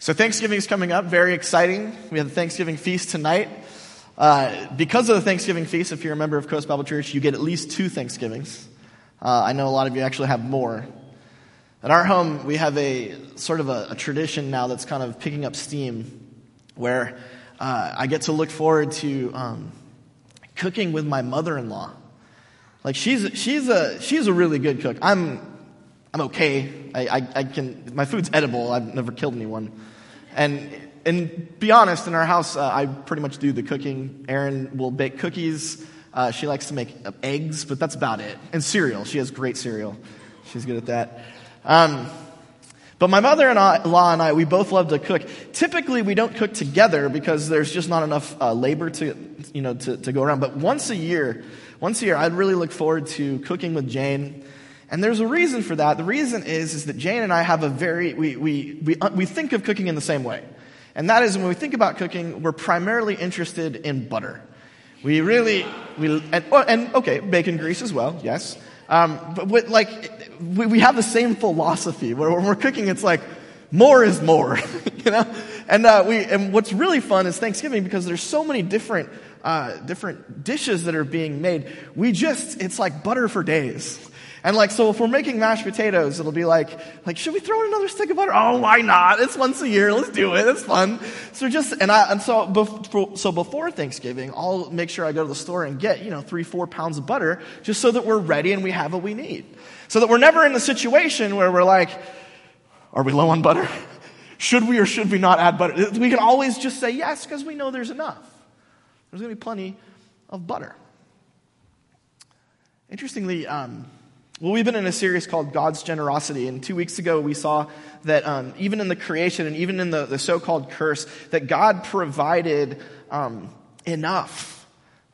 So Thanksgiving is coming up, very exciting. We have the Thanksgiving feast tonight. Uh, because of the Thanksgiving feast, if you're a member of Coast Bible Church, you get at least two Thanksgivings. Uh, I know a lot of you actually have more. At our home, we have a sort of a, a tradition now that's kind of picking up steam, where uh, I get to look forward to um, cooking with my mother-in-law. Like she's she's a she's a really good cook. I'm I'm okay. I, I, I can my food's edible. I've never killed anyone. And, and be honest, in our house, uh, I pretty much do the cooking. Erin will bake cookies. Uh, she likes to make eggs, but that's about it. And cereal. She has great cereal. She's good at that. Um, but my mother-in-law and I, we both love to cook. Typically, we don't cook together because there's just not enough uh, labor to, you know, to, to go around. But once a year, once a year, I'd really look forward to cooking with Jane. And there's a reason for that. The reason is, is that Jane and I have a very, we, we, we, uh, we think of cooking in the same way. And that is when we think about cooking, we're primarily interested in butter. We really, we, and, oh, and okay, bacon grease as well, yes. Um, but with, like, we, we have the same philosophy where when we're cooking, it's like, more is more, you know? And, uh, we, and what's really fun is Thanksgiving because there's so many different, uh, different dishes that are being made. We just, it's like butter for days. And like, so if we're making mashed potatoes, it'll be like, like, should we throw in another stick of butter? Oh, why not? It's once a year. Let's do it. It's fun. So just, and I, and so, before, so before Thanksgiving, I'll make sure I go to the store and get, you know, three, four pounds of butter just so that we're ready and we have what we need. So that we're never in the situation where we're like, are we low on butter? Should we or should we not add butter? We can always just say yes because we know there's enough. There's going to be plenty of butter. Interestingly, um, well, we've been in a series called God's Generosity, and two weeks ago we saw that um, even in the creation and even in the, the so called curse, that God provided um, enough.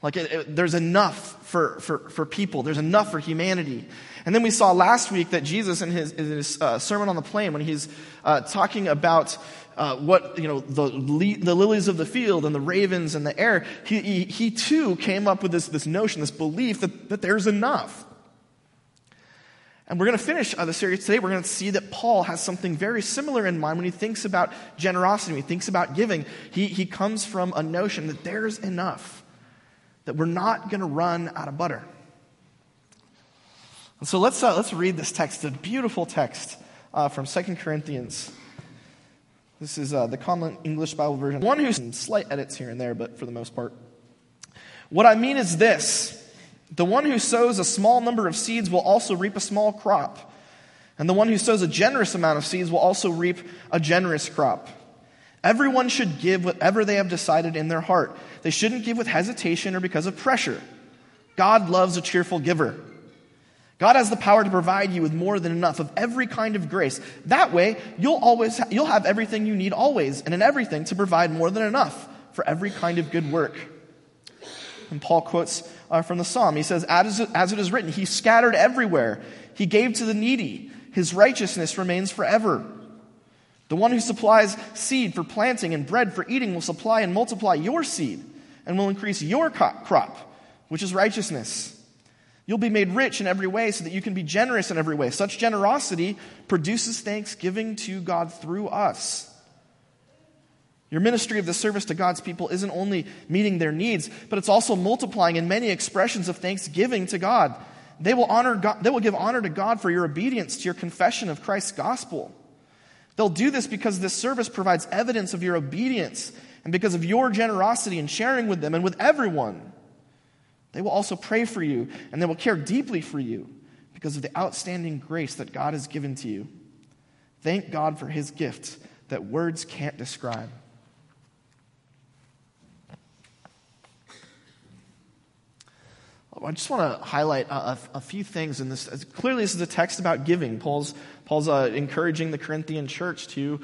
Like it, it, there's enough for, for, for people, there's enough for humanity. And then we saw last week that Jesus, in his, in his uh, Sermon on the Plain, when he's uh, talking about uh, what, you know, the, the lilies of the field and the ravens and the air, he, he, he too came up with this, this notion, this belief that, that there's enough. And we're going to finish uh, the series today. We're going to see that Paul has something very similar in mind when he thinks about generosity, when he thinks about giving. He, he comes from a notion that there's enough, that we're not going to run out of butter. And so let's, uh, let's read this text, a beautiful text uh, from 2 Corinthians. This is uh, the Common English Bible version. One who's in slight edits here and there, but for the most part. What I mean is this. The one who sows a small number of seeds will also reap a small crop. And the one who sows a generous amount of seeds will also reap a generous crop. Everyone should give whatever they have decided in their heart. They shouldn't give with hesitation or because of pressure. God loves a cheerful giver. God has the power to provide you with more than enough of every kind of grace. That way, you'll always you'll have everything you need always and in everything to provide more than enough for every kind of good work. And Paul quotes uh, from the psalm. He says, as, as it is written, He scattered everywhere, He gave to the needy, His righteousness remains forever. The one who supplies seed for planting and bread for eating will supply and multiply your seed and will increase your crop, which is righteousness. You'll be made rich in every way so that you can be generous in every way. Such generosity produces thanksgiving to God through us. Your ministry of the service to God's people isn't only meeting their needs, but it's also multiplying in many expressions of thanksgiving to God. They will, honor God, they will give honor to God for your obedience to your confession of Christ's gospel. They'll do this because this service provides evidence of your obedience and because of your generosity in sharing with them and with everyone. They will also pray for you and they will care deeply for you because of the outstanding grace that God has given to you. Thank God for his gift that words can't describe. I just want to highlight a, a, a, few things in this. Clearly, this is a text about giving. Paul's, Paul's uh, encouraging the Corinthian church to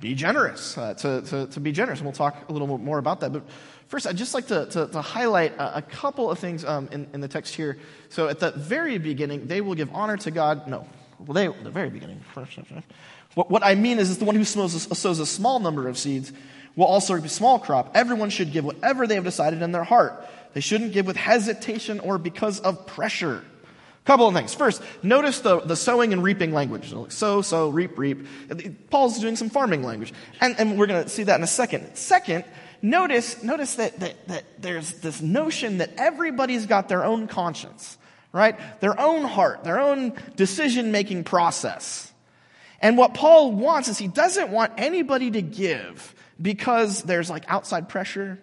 be generous, uh, to, to, to, be generous. And we'll talk a little more about that. But first, I'd just like to, to, to highlight a, a, couple of things um, in, in the text here. So at the very beginning, they will give honor to God. No, well, they, the very beginning. What, what I mean is, is the one who sows a, sows a small number of seeds will also reap a small crop. Everyone should give whatever they have decided in their heart they shouldn't give with hesitation or because of pressure. Couple of things. First, notice the, the sowing and reaping language. Sow, sow, reap, reap. Paul's doing some farming language. And, and we're going to see that in a second. Second, notice, notice that, that, that there's this notion that everybody's got their own conscience, right? Their own heart, their own decision making process. And what Paul wants is he doesn't want anybody to give because there's like outside pressure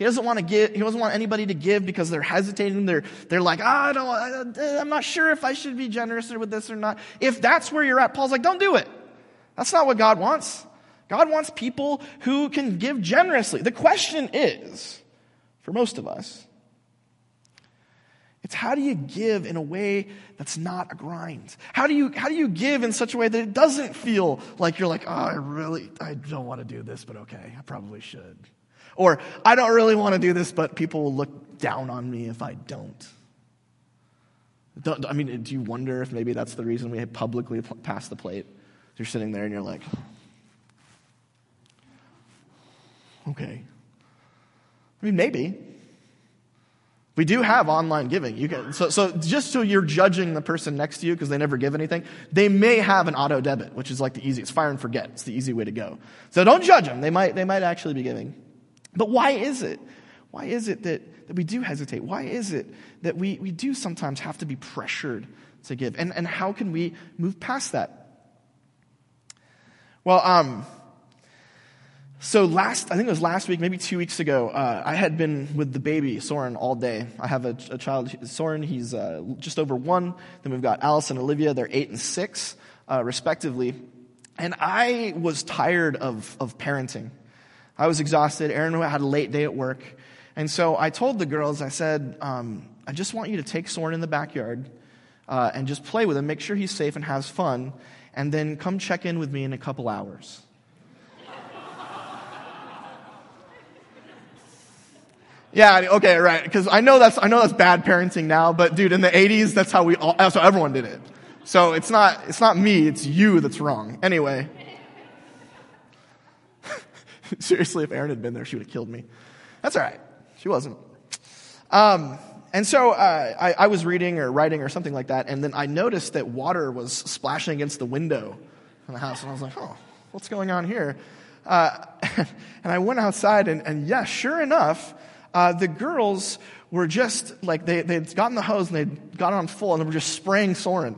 he doesn't want to give, he doesn't want anybody to give because they're hesitating. They're, they're like, oh, I don't, eh, I'm not sure if I should be generous with this or not. If that's where you're at, Paul's like, don't do it. That's not what God wants. God wants people who can give generously. The question is, for most of us, it's how do you give in a way that's not a grind? How do you, how do you give in such a way that it doesn't feel like you're like, oh, I really, I don't want to do this, but okay, I probably should. Or, I don't really want to do this, but people will look down on me if I don't. don't I mean, do you wonder if maybe that's the reason we publicly pass the plate? You're sitting there and you're like, okay. I mean, maybe. We do have online giving. You can, so, so just so you're judging the person next to you because they never give anything, they may have an auto debit, which is like the easiest. Fire and forget. It's the easy way to go. So don't judge them. They might, they might actually be giving. But why is it? Why is it that, that we do hesitate? Why is it that we, we do sometimes have to be pressured to give? And, and how can we move past that? Well, um, so last, I think it was last week, maybe two weeks ago, uh, I had been with the baby, Soren, all day. I have a, a child, Soren, he's uh, just over one. Then we've got Alice and Olivia, they're eight and six, uh, respectively. And I was tired of, of parenting. I was exhausted. Aaron had a late day at work. And so I told the girls, I said, um, I just want you to take Soren in the backyard uh, and just play with him, make sure he's safe and has fun, and then come check in with me in a couple hours. Yeah, okay, right. Because I know that's I know that's bad parenting now, but dude, in the '80s, that's how we all, that's how everyone did it. So it's not it's not me, it's you that's wrong. Anyway, Seriously, if Aaron had been there, she would have killed me. That's all right. She wasn't. Um, and so uh, I, I, was reading or writing or something like that, and then I noticed that water was splashing against the window in the house, and I was like, "Oh, what's going on here?" Uh, and I went outside, and, and yes, yeah, sure enough, uh, the girls were just like they they'd gotten the hose and they'd got on full, and they were just spraying Soren.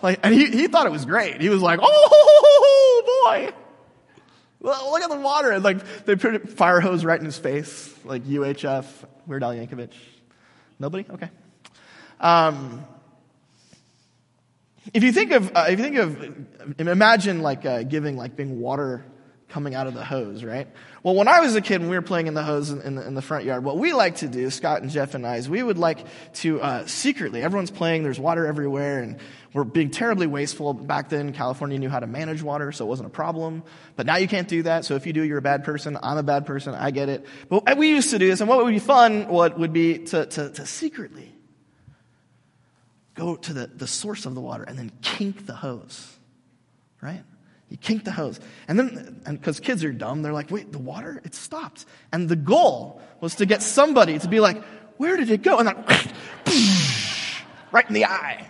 Like, and he, he thought it was great. He was like, "Oh boy!" Well, look at the water. And like they put a fire hose right in his face, like UHF, Weird Al Yankovic. Nobody? Okay. Um, if you think of, uh, if you think of, imagine like uh, giving, like being water coming out of the hose, right? Well, when I was a kid, and we were playing in the hose in, in, the, in the, front yard, what we like to do, Scott and Jeff and I, is we would like to uh, secretly, everyone's playing, there's water everywhere, and we're being terribly wasteful. Back then, California knew how to manage water, so it wasn't a problem. But now you can't do that, so if you do, you're a bad person. I'm a bad person, I get it. But we used to do this, and what would be fun what would be to, to, to secretly go to the, the source of the water and then kink the hose, right? You kink the hose. And then, and because kids are dumb, they're like, wait, the water? It stopped. And the goal was to get somebody to be like, where did it go? And then, right in the eye.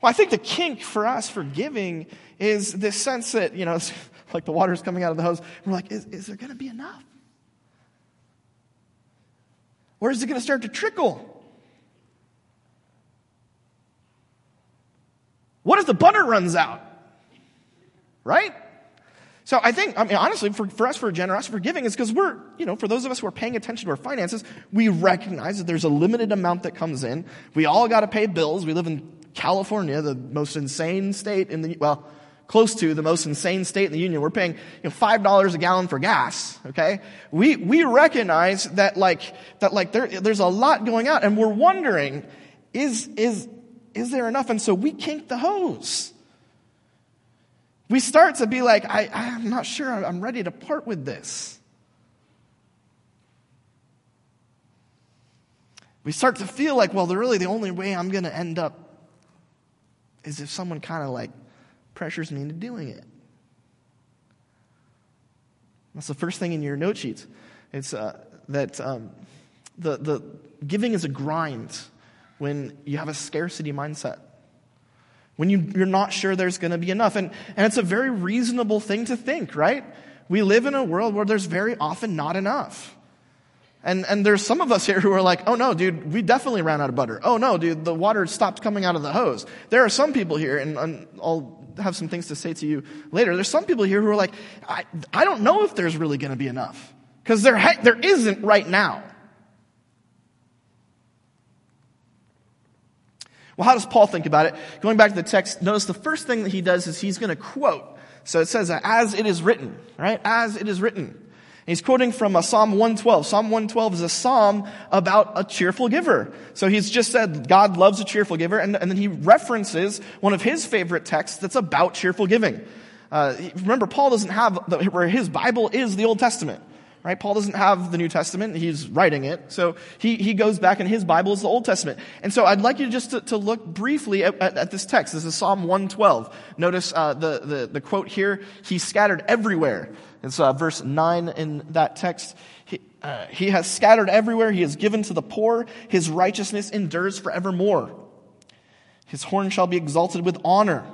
Well, I think the kink for us for giving is this sense that, you know, it's like the water's coming out of the hose. We're like, is, is there going to be enough? Where is it going to start to trickle? What if the butter runs out? Right? So I think, I mean, honestly, for, for us, for generosity, for giving, is because we're, you know, for those of us who are paying attention to our finances, we recognize that there's a limited amount that comes in. We all got to pay bills. We live in California, the most insane state in the, well, close to the most insane state in the union. We're paying, you know, $5 a gallon for gas, okay? We, we recognize that like, that like there, there's a lot going out and we're wondering, is, is, is there enough? And so we kink the hose. We start to be like, I, I'm not sure I'm ready to part with this. We start to feel like, well, really the only way I'm going to end up is if someone kind of like pressures me into doing it. That's the first thing in your note sheets. It's uh, that um, the, the giving is a grind when you have a scarcity mindset. When you, you're not sure there's going to be enough. And, and it's a very reasonable thing to think, right? We live in a world where there's very often not enough. And, and there's some of us here who are like, oh no, dude, we definitely ran out of butter. Oh no, dude, the water stopped coming out of the hose. There are some people here, and, and I'll have some things to say to you later. There's some people here who are like, I, I don't know if there's really going to be enough. Because there, ha- there isn't right now. Well, how does Paul think about it? Going back to the text, notice the first thing that he does is he's going to quote. So it says, as it is written, right? As it is written. He's quoting from a Psalm 112. Psalm 112 is a psalm about a cheerful giver. So he's just said God loves a cheerful giver, and, and then he references one of his favorite texts that's about cheerful giving. Uh, remember, Paul doesn't have, the, where his Bible is the Old Testament. Right? Paul doesn't have the New Testament. He's writing it. So he, he goes back and his Bible is the Old Testament. And so I'd like you just to, to look briefly at, at, at, this text. This is Psalm 112. Notice uh, the, the, the quote here, he scattered everywhere. It's uh, verse 9 in that text. He, uh, he has scattered everywhere. He has given to the poor. His righteousness endures forevermore. His horn shall be exalted with honor.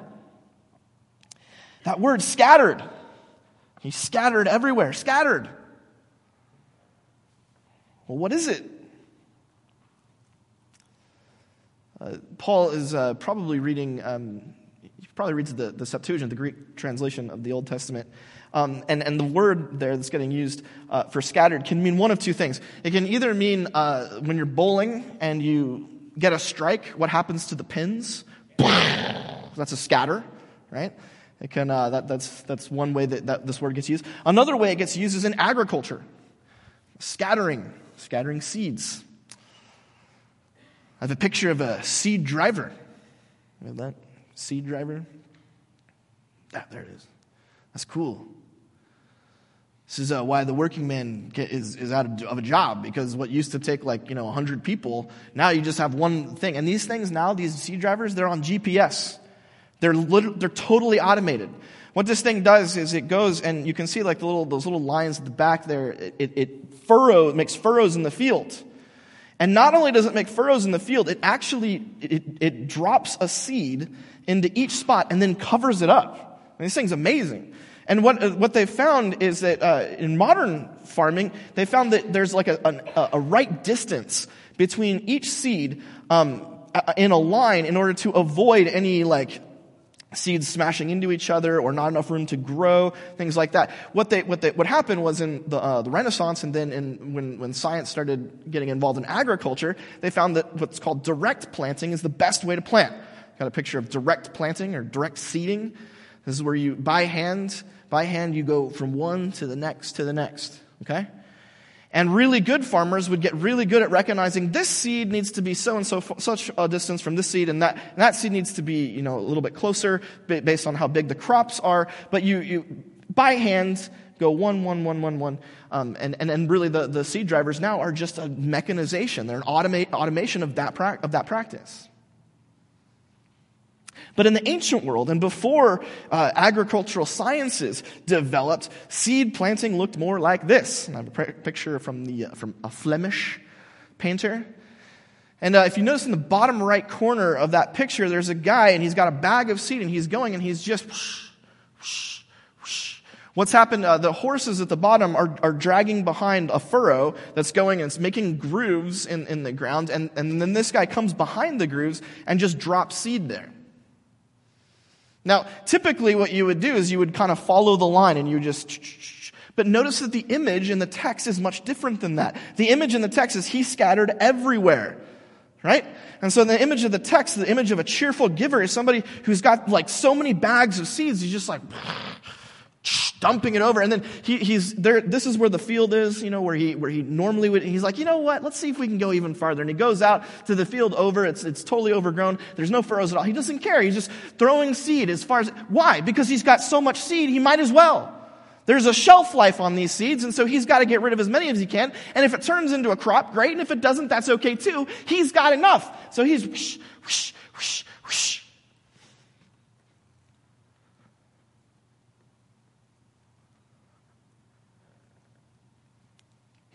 That word, scattered. He scattered everywhere. Scattered. Well, what is it? Uh, Paul is uh, probably reading, um, he probably reads the, the Septuagint, the Greek translation of the Old Testament. Um, and, and the word there that's getting used uh, for scattered can mean one of two things. It can either mean uh, when you're bowling and you get a strike, what happens to the pins? That's a scatter, right? It can, uh, that, that's, that's one way that, that this word gets used. Another way it gets used is in agriculture scattering scattering seeds. I have a picture of a seed driver. Have that? Seed driver? Ah, there it is. That's cool. This is uh, why the working man get, is, is out of, of, a job because what used to take like, you know, 100 people, now you just have one thing. And these things now, these seed drivers, they're on GPS. They're, lit- they're totally automated. What this thing does is it goes and you can see like the little, those little lines at the back there. It, it, it furrow, makes furrows in the field. And not only does it make furrows in the field, it actually, it, it drops a seed into each spot and then covers it up. I this thing's amazing. And what, uh, what they found is that uh, in modern farming, they found that there's like a, a, a right distance between each seed um, in a line in order to avoid any like seeds smashing into each other or not enough room to grow, things like that. What, they, what, they, what happened was in the, uh, the Renaissance and then in, when, when science started getting involved in agriculture, they found that what's called direct planting is the best way to plant. Got a picture of direct planting or direct seeding. This is where you, by hand, by hand, you go from one to the next to the next. Okay? And really good farmers would get really good at recognizing this seed needs to be so and so such a distance from this seed, and that and that seed needs to be you know a little bit closer based on how big the crops are. But you you by hand go one one one one one, um, and and and really the the seed drivers now are just a mechanization. They're an automate automation of that pra- of that practice. But in the ancient world and before uh, agricultural sciences developed, seed planting looked more like this. And I have a picture from, the, uh, from a Flemish painter. And uh, if you notice in the bottom right corner of that picture, there's a guy and he's got a bag of seed and he's going and he's just. What's happened, uh, the horses at the bottom are, are dragging behind a furrow that's going and it's making grooves in, in the ground. And, and then this guy comes behind the grooves and just drops seed there. Now, typically what you would do is you would kind of follow the line and you just, but notice that the image in the text is much different than that. The image in the text is he scattered everywhere, right? And so the image of the text, the image of a cheerful giver is somebody who's got like so many bags of seeds, he's just like, dumping it over. And then he, he's there. This is where the field is, you know, where he, where he normally would, he's like, you know what? Let's see if we can go even farther. And he goes out to the field over. It's, it's totally overgrown. There's no furrows at all. He doesn't care. He's just throwing seed as far as, why? Because he's got so much seed, he might as well. There's a shelf life on these seeds, and so he's got to get rid of as many as he can. And if it turns into a crop, great. And if it doesn't, that's okay too. He's got enough. So he's whoosh, whoosh, whoosh, whoosh.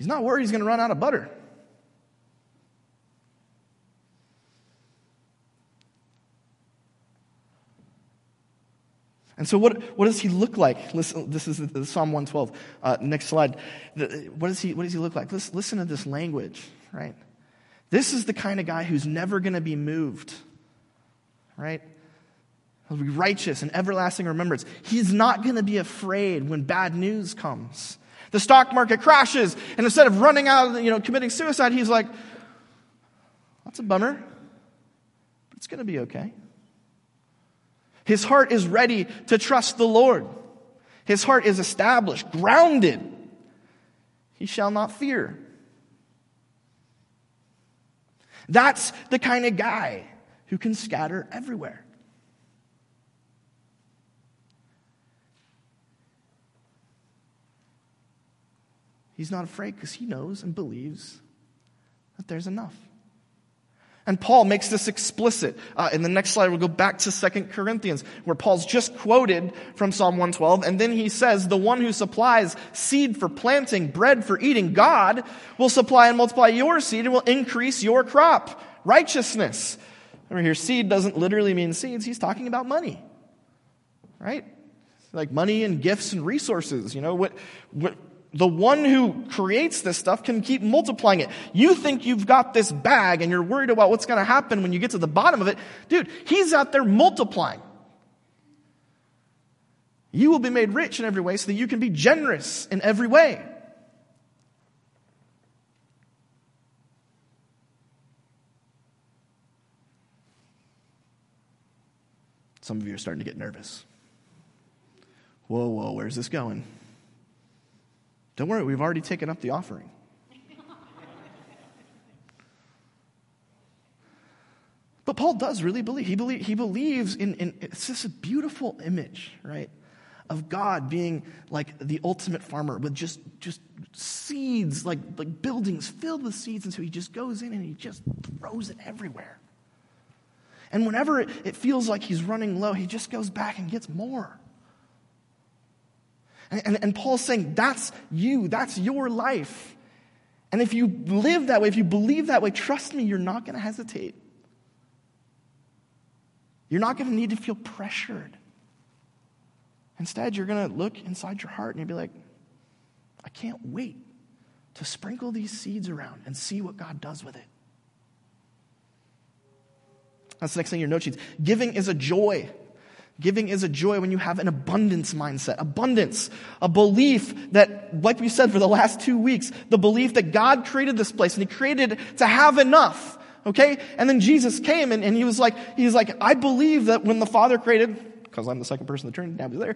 He's not worried he's going to run out of butter. And so, what, what does he look like? Listen, this is Psalm 112. Uh, next slide. The, what, does he, what does he look like? Listen, listen to this language, right? This is the kind of guy who's never going to be moved, right? He'll be righteous and everlasting remembrance. He's not going to be afraid when bad news comes. The stock market crashes, and instead of running out, you know, committing suicide, he's like, that's a bummer, but it's going to be okay. His heart is ready to trust the Lord. His heart is established, grounded. He shall not fear. That's the kind of guy who can scatter everywhere. He's not afraid because he knows and believes that there's enough. And Paul makes this explicit. Uh, in the next slide, we'll go back to Second Corinthians, where Paul's just quoted from Psalm 112, and then he says, The one who supplies seed for planting, bread for eating, God will supply and multiply your seed and will increase your crop. Righteousness. Remember here, seed doesn't literally mean seeds, he's talking about money. Right? Like money and gifts and resources. You know, what, what the one who creates this stuff can keep multiplying it. You think you've got this bag and you're worried about what's going to happen when you get to the bottom of it. Dude, he's out there multiplying. You will be made rich in every way so that you can be generous in every way. Some of you are starting to get nervous. Whoa, whoa, where's this going? Don't worry, we've already taken up the offering. But Paul does really believe. He, believe, he believes in, in, it's just a beautiful image, right? Of God being like the ultimate farmer with just, just seeds, like, like buildings filled with seeds. And so he just goes in and he just throws it everywhere. And whenever it, it feels like he's running low, he just goes back and gets more. And, and, Paul's saying, that's you, that's your life. And if you live that way, if you believe that way, trust me, you're not going to hesitate. You're not going to need to feel pressured. Instead, you're going to look inside your heart and you'll be like, I can't wait to sprinkle these seeds around and see what God does with it. That's the next thing your note sheets. Giving is a joy. Giving is a joy when you have an abundance mindset. Abundance. A belief that, like we said for the last two weeks, the belief that God created this place and He created to have enough. Okay? And then Jesus came and, and he was like, he's like, I believe that when the Father created, because I'm the second person the Trinity, now there,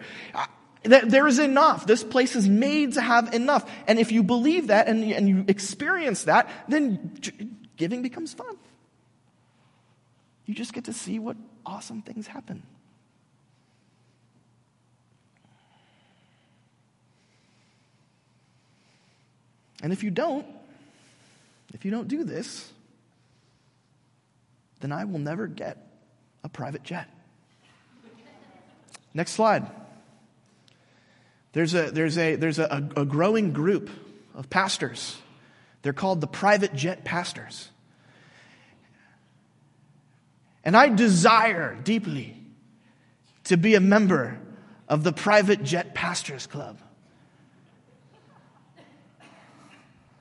that there is enough. This place is made to have enough. And if you believe that and, and you experience that, then giving becomes fun. You just get to see what awesome things happen. And if you don't, if you don't do this, then I will never get a private jet. Next slide. There's a, there's a, there's a, a growing group of pastors. They're called the private jet pastors. And I desire deeply to be a member of the private jet pastors club.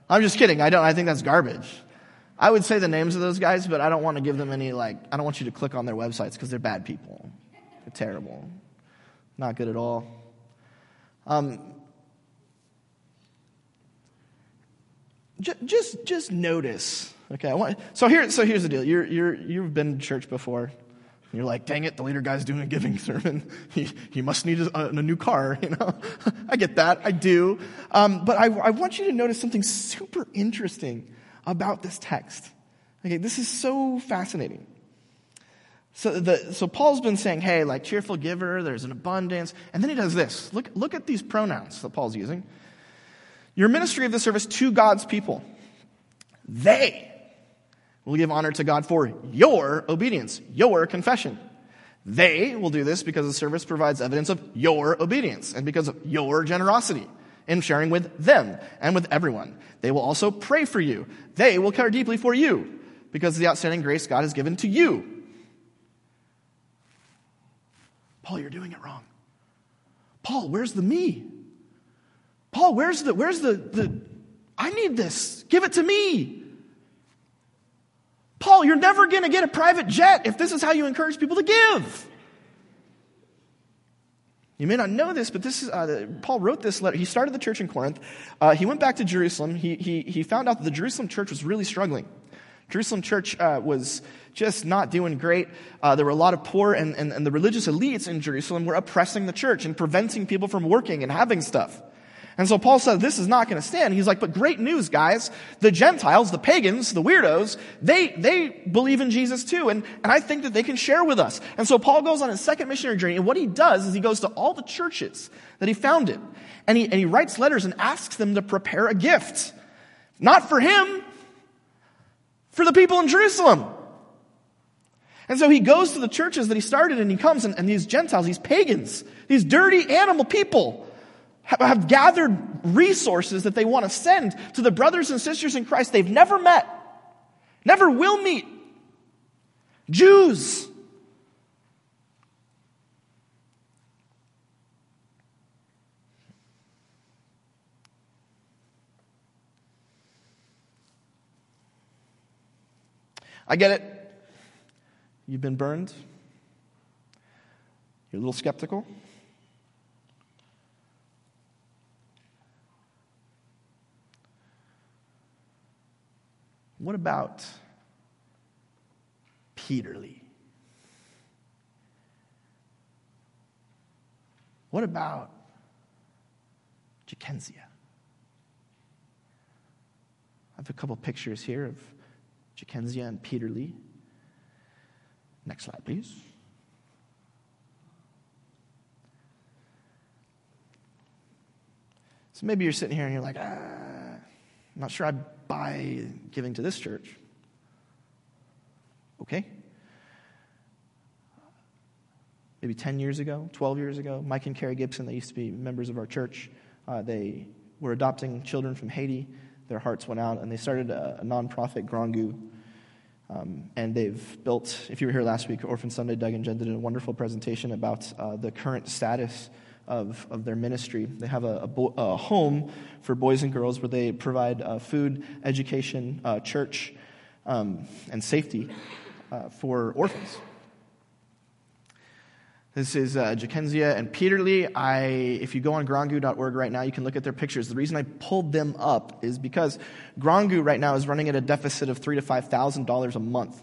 I'm just kidding. I don't. I think that's garbage. I would say the names of those guys, but I don't want to give them any like. I don't want you to click on their websites because they're bad people. They're terrible. Not good at all. Um, just, just, notice. Okay. I want, so here, so here's the deal. You're, you're, you've been to church before. And you're like, dang it, the leader guy's doing a giving sermon. He, he must need a, a new car, you know? I get that, I do. Um, but I, I want you to notice something super interesting about this text. Okay, this is so fascinating. So, the, so Paul's been saying, hey, like cheerful giver, there's an abundance. And then he does this. Look, look at these pronouns that Paul's using. Your ministry of the service to God's people. They will give honor to God for your obedience, your confession. They will do this because the service provides evidence of your obedience and because of your generosity in sharing with them and with everyone. They will also pray for you. They will care deeply for you because of the outstanding grace God has given to you. Paul, you're doing it wrong. Paul, where's the me? Paul, where's the, where's the, the, I need this. Give it to me. Paul, you're never going to get a private jet if this is how you encourage people to give. You may not know this, but this is, uh, Paul wrote this letter. He started the church in Corinth. Uh, he went back to Jerusalem. He, he, he found out that the Jerusalem church was really struggling. Jerusalem church uh, was just not doing great. Uh, there were a lot of poor, and, and, and the religious elites in Jerusalem were oppressing the church and preventing people from working and having stuff. And so Paul said, this is not going to stand. He's like, but great news, guys. The Gentiles, the pagans, the weirdos, they, they believe in Jesus too. And, and I think that they can share with us. And so Paul goes on his second missionary journey. And what he does is he goes to all the churches that he founded. And he, and he writes letters and asks them to prepare a gift. Not for him, for the people in Jerusalem. And so he goes to the churches that he started and he comes and, and these Gentiles, these pagans, these dirty animal people, have gathered resources that they want to send to the brothers and sisters in Christ they've never met, never will meet. Jews. I get it. You've been burned. You're a little skeptical. What about Peterly? What about Jackensia? I have a couple pictures here of Jackensia and Peterly. Next slide, please. So maybe you're sitting here and you're like, ah, I'm not sure I buy giving to this church. Okay? Maybe 10 years ago, 12 years ago, Mike and Carrie Gibson, they used to be members of our church. Uh, they were adopting children from Haiti. Their hearts went out, and they started a, a nonprofit, Grand Goût. Um, and they've built, if you were here last week, Orphan Sunday, Doug and Jen did a wonderful presentation about uh, the current status of, of their ministry. They have a, a, bo- a home for boys and girls where they provide uh, food, education, uh, church, um, and safety uh, for orphans. This is uh, and Peterly. I, if you go on grandgout.org right now, you can look at their pictures. The reason I pulled them up is because Goût right now is running at a deficit of three to five thousand dollars a month.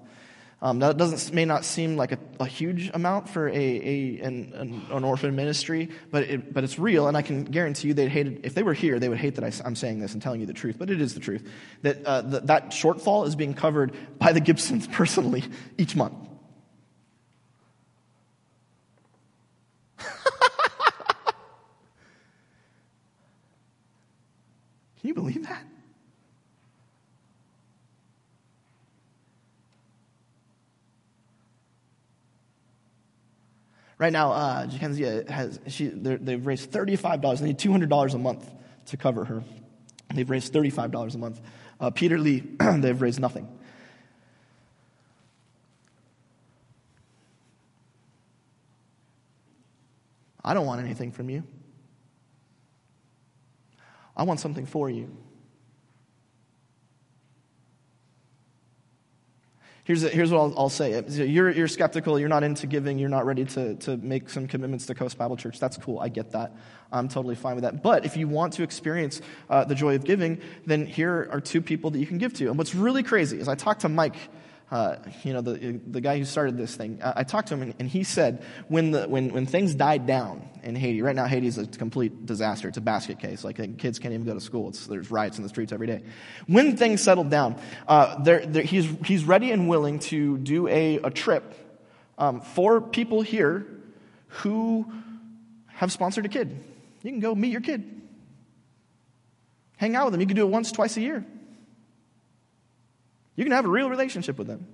Um, that doesn't may not seem like a, a huge amount for a, a an, an, an, orphan ministry, but it, but it's real, and I can guarantee you they'd hate it if they were here. They would hate that I, am saying this and telling you the truth, but it is the truth that uh, that shortfall is being covered by the Gibsons personally each month. Can you believe that? Right now, uh, Jackensia has, she, they've raised $35. They need $200 a month to cover her. They've raised $35 a month. Uh, Lee—they've raised nothing. I don't want anything from you. I want something for you. Here's, here's what I'll, I'll say. You're, you're skeptical, you're not into giving, you're not ready to, to make some commitments to Coast Bible Church. That's cool, I get that. I'm totally fine with that. But if you want to experience uh, the joy of giving, then here are two people that you can give to. And what's really crazy is I talked to Mike uh, you know, the, the guy who started this thing, I, I talked to him and, and, he said when, the, when, when things died down in Haiti, right now Haiti is a complete disaster. It's a basket case. Like kids can't even go to school. It's, there's riots in the streets every day. When things settled down, uh, there, there, he's, he's ready and willing to do a, a trip um, for people here who have sponsored a kid. You can go meet your kid. Hang out with them. You can do it once, twice a year. You can have a real relationship with them.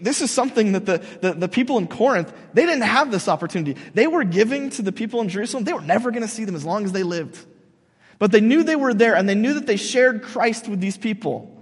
This is something that the, the, the, people in Corinth, they didn't have this opportunity. They were giving to the people in Jerusalem. They were never going to see them as long as they lived. But they knew they were there and they knew that they shared Christ with these people.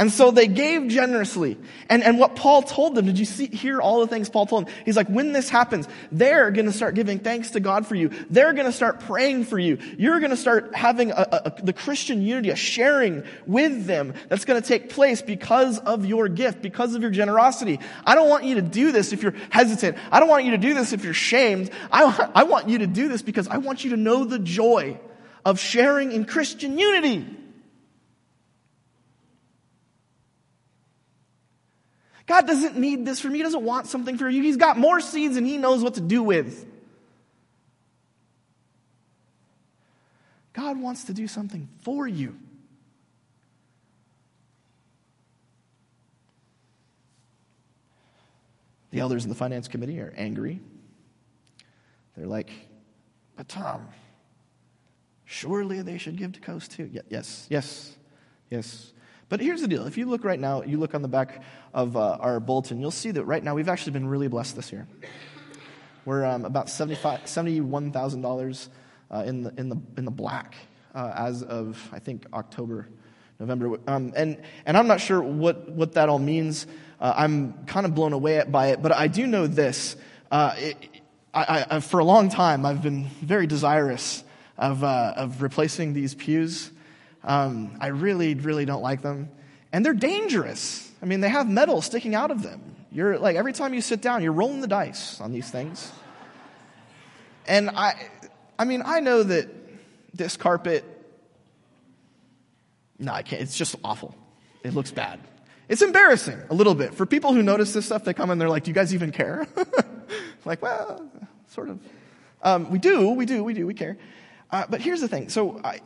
And so they gave generously. And, and what Paul told them, did you see, hear all the things Paul told them? He's like, when this happens, they're going to start giving thanks to God for you. They're going to start praying for you. You're going to start having a, a, the Christian unity, a sharing with them that's going to take place because of your gift, because of your generosity. I don't want you to do this if you're hesitant. I don't want you to do this if you're shamed. I, I want you to do this because I want you to know the joy of sharing in Christian unity. God doesn't need this from you. He doesn't want something for you. He's got more seeds and He knows what to do with. God wants to do something for you. The elders in the finance committee are angry. They're like, but Tom, surely they should give to Coast too. Yes, yes, yes. But here's the deal. If you look right now, you look on the back of uh, our bulletin, you'll see that right now we've actually been really blessed this year. We're um, about $71,000 uh, in, the, in, the, in the black uh, as of, I think, October, November. Um, and, and I'm not sure what, what that all means. Uh, I'm kind of blown away by it, but I do know this. Uh, it, I, I, for a long time, I've been very desirous of, uh, of replacing these pews. Um, I really, really don't like them. And they're dangerous. I mean, they have metal sticking out of them. You're like, every time you sit down, you're rolling the dice on these things. And I, I mean, I know that this carpet, no, I can't. It's just awful. It looks bad. It's embarrassing a little bit. For people who notice this stuff, they come and they're like, do you guys even care? like, well, sort of. Um, we do, we do, we do, we care. Uh, but here's the thing. So I,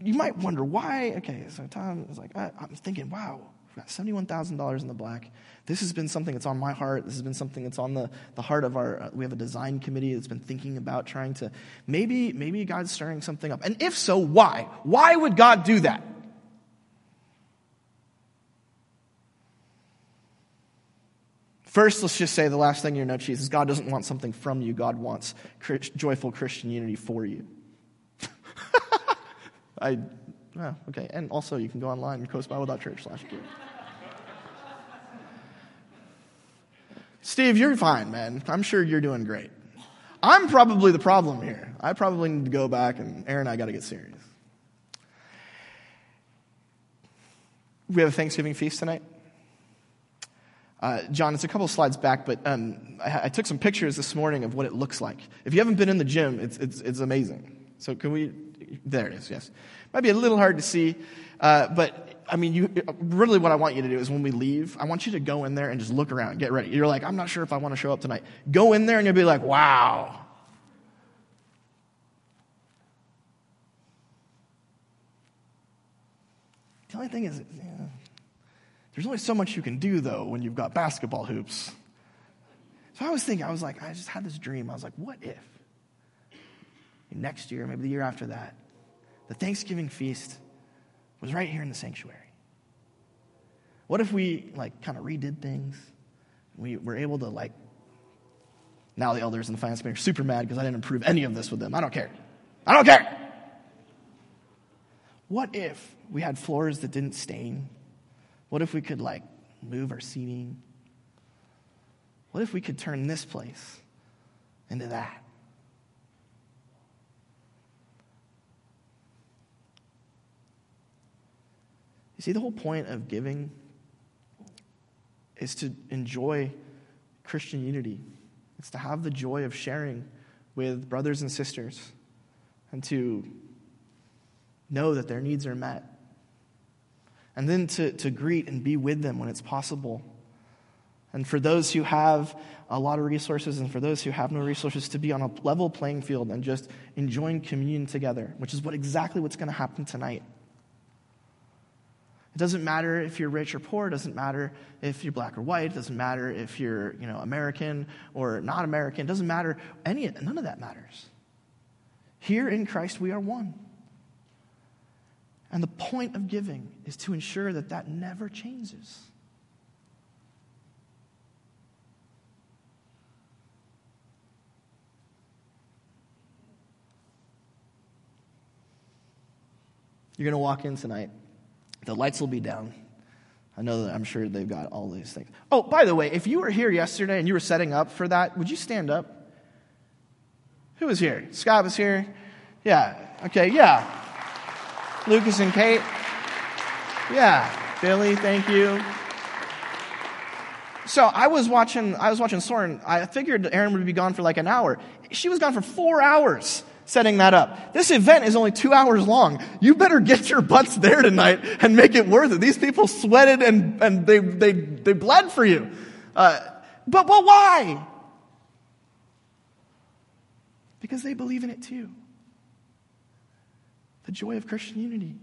you might wonder why. Okay, so Tom is like, I, am thinking, wow, we've got $71,000 in the black. This has been something that's on my heart. This has been something that's on the, the heart of our, uh, we have a design committee that's been thinking about trying to, maybe, maybe God's stirring something up. And if so, why? Why would God do that? First, let's just say the last thing in your note sheet is God doesn't want something from you. God wants joyful Christian unity for you. I, oh, okay. And also, you can go online, coastbible.church slash give. Steve, you're fine, man. I'm sure you're doing great. I'm probably the problem here. I probably need to go back, and Aaron and I got to get serious. We have a Thanksgiving feast tonight. Uh, John, it's a couple slides back, but um, I, I, took some pictures this morning of what it looks like. If you haven't been in the gym, it's, it's, it's amazing. So can we? There it is. Yes, might be a little hard to see, uh, but I mean, you really what I want you to do is when we leave, I want you to go in there and just look around, get ready. You're like, I'm not sure if I want to show up tonight. Go in there and you'll be like, wow. The only thing is, yeah, there's only so much you can do though when you've got basketball hoops. So I was thinking, I was like, I just had this dream. I was like, what if? Next year, maybe the year after that, the Thanksgiving feast was right here in the sanctuary. What if we like kind of redid things? We were able to like now the elders and the finance committee are super mad because I didn't approve any of this with them. I don't care. I don't care. What if we had floors that didn't stain? What if we could like move our seating? What if we could turn this place into that? You see, the whole point of giving is to enjoy Christian unity. It's to have the joy of sharing with brothers and sisters and to know that their needs are met. And then to, to greet and be with them when it's possible. And for those who have a lot of resources and for those who have no resources, to be on a level playing field and just enjoying communion together, which is what exactly what's going to happen tonight. It doesn't matter if you're rich or poor. It doesn't matter if you're black or white. It doesn't matter if you're, you know, American or not American. It doesn't matter. Any, none of that matters. Here in Christ, we are one. And the point of giving is to ensure that that never changes. You're going to walk in tonight the lights will be down. I know that I'm sure they've got all these things. Oh, by the way, if you were here yesterday and you were setting up for that, would you stand up? Who was here? Scott was here? Yeah. Okay, yeah. Lucas and Kate? Yeah. Billy, thank you. So I was watching I was watching Soren. I figured Aaron would be gone for like an hour. She was gone for four hours setting that up. This event is only two hours long. You better get your butts there tonight and make it worth it. These people sweated and, and they, they, they bled for you. Uh, but, but why? Because they believe in it too. The joy of Christian unity.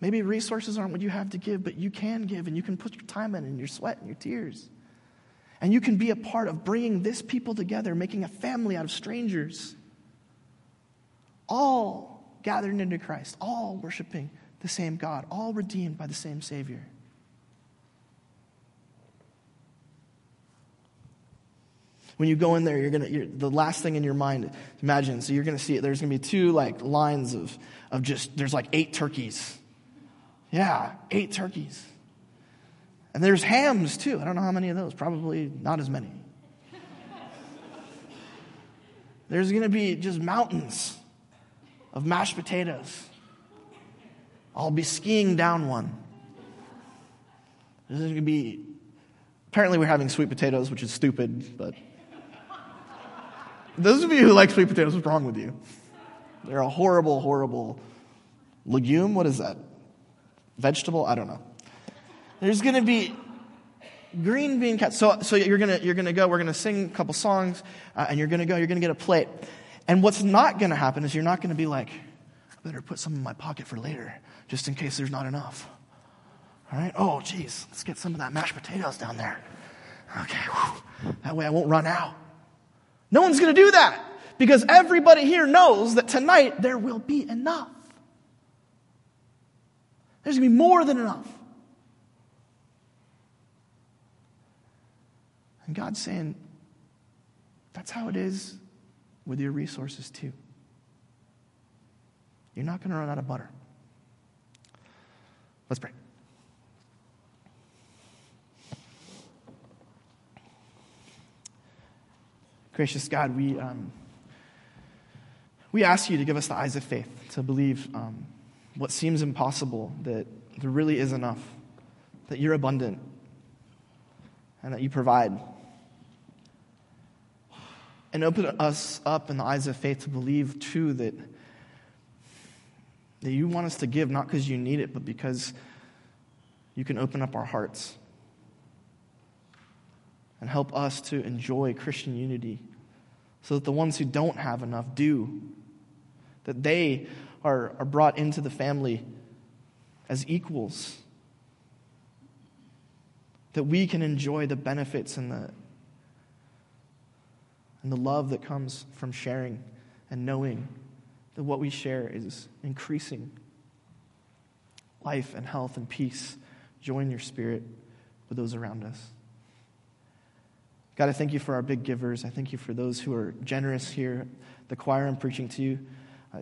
Maybe resources aren't what you have to give, but you can give and you can put your time in and your sweat and your tears. And you can be a part of bringing this people together, making a family out of strangers all gathered into Christ, all worshiping the same God, all redeemed by the same Savior. When you go in there, you're gonna you're, the last thing in your mind. Imagine, so you're gonna see it. There's gonna be two like lines of of just there's like eight turkeys. Yeah, eight turkeys. And there's hams too. I don't know how many of those. Probably not as many. There's going to be just mountains of mashed potatoes. I'll be skiing down one. This is going to be. Apparently, we're having sweet potatoes, which is stupid, but. Those of you who like sweet potatoes, what's wrong with you? They're a horrible, horrible legume. What is that? Vegetable? I don't know. There's going to be green bean cat. So, so you're going to you're gonna go, we're going to sing a couple songs, uh, and you're going to go, you're going to get a plate. And what's not going to happen is you're not going to be like, I better put some in my pocket for later, just in case there's not enough. All right? Oh, geez, let's get some of that mashed potatoes down there. Okay, whew. that way I won't run out. No one's going to do that because everybody here knows that tonight there will be enough. There's going to be more than enough. And God's saying, that's how it is with your resources too. You're not going to run out of butter. Let's pray. Gracious God, we, um, we ask you to give us the eyes of faith to believe um, what seems impossible, that there really is enough, that you're abundant, and that you provide and open us up in the eyes of faith to believe, too, that, that you want us to give not because you need it, but because you can open up our hearts and help us to enjoy Christian unity so that the ones who don't have enough do, that they are, are brought into the family as equals, that we can enjoy the benefits and the and the love that comes from sharing and knowing that what we share is increasing life and health and peace. Join your spirit with those around us. God, I thank you for our big givers. I thank you for those who are generous here, the choir I'm preaching to you.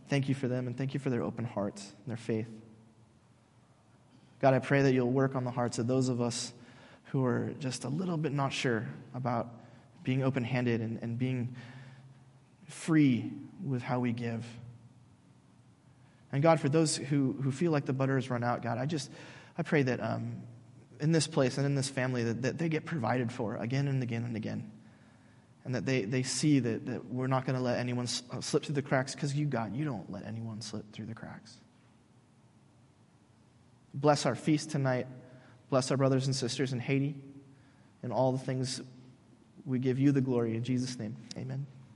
Thank you for them and thank you for their open hearts and their faith. God, I pray that you'll work on the hearts of those of us who are just a little bit not sure about being open handed and, and being free with how we give. And God, for those who, who feel like the butter has run out, God, I just I pray that um, in this place and in this family that, that they get provided for again and again and again. And that they, they see that, that we're not going to let anyone uh, slip through the cracks because you, God, you don't let anyone slip through the cracks. Bless our feast tonight. Bless our brothers and sisters in Haiti and all the things we give you the glory in Jesus' name. Amen.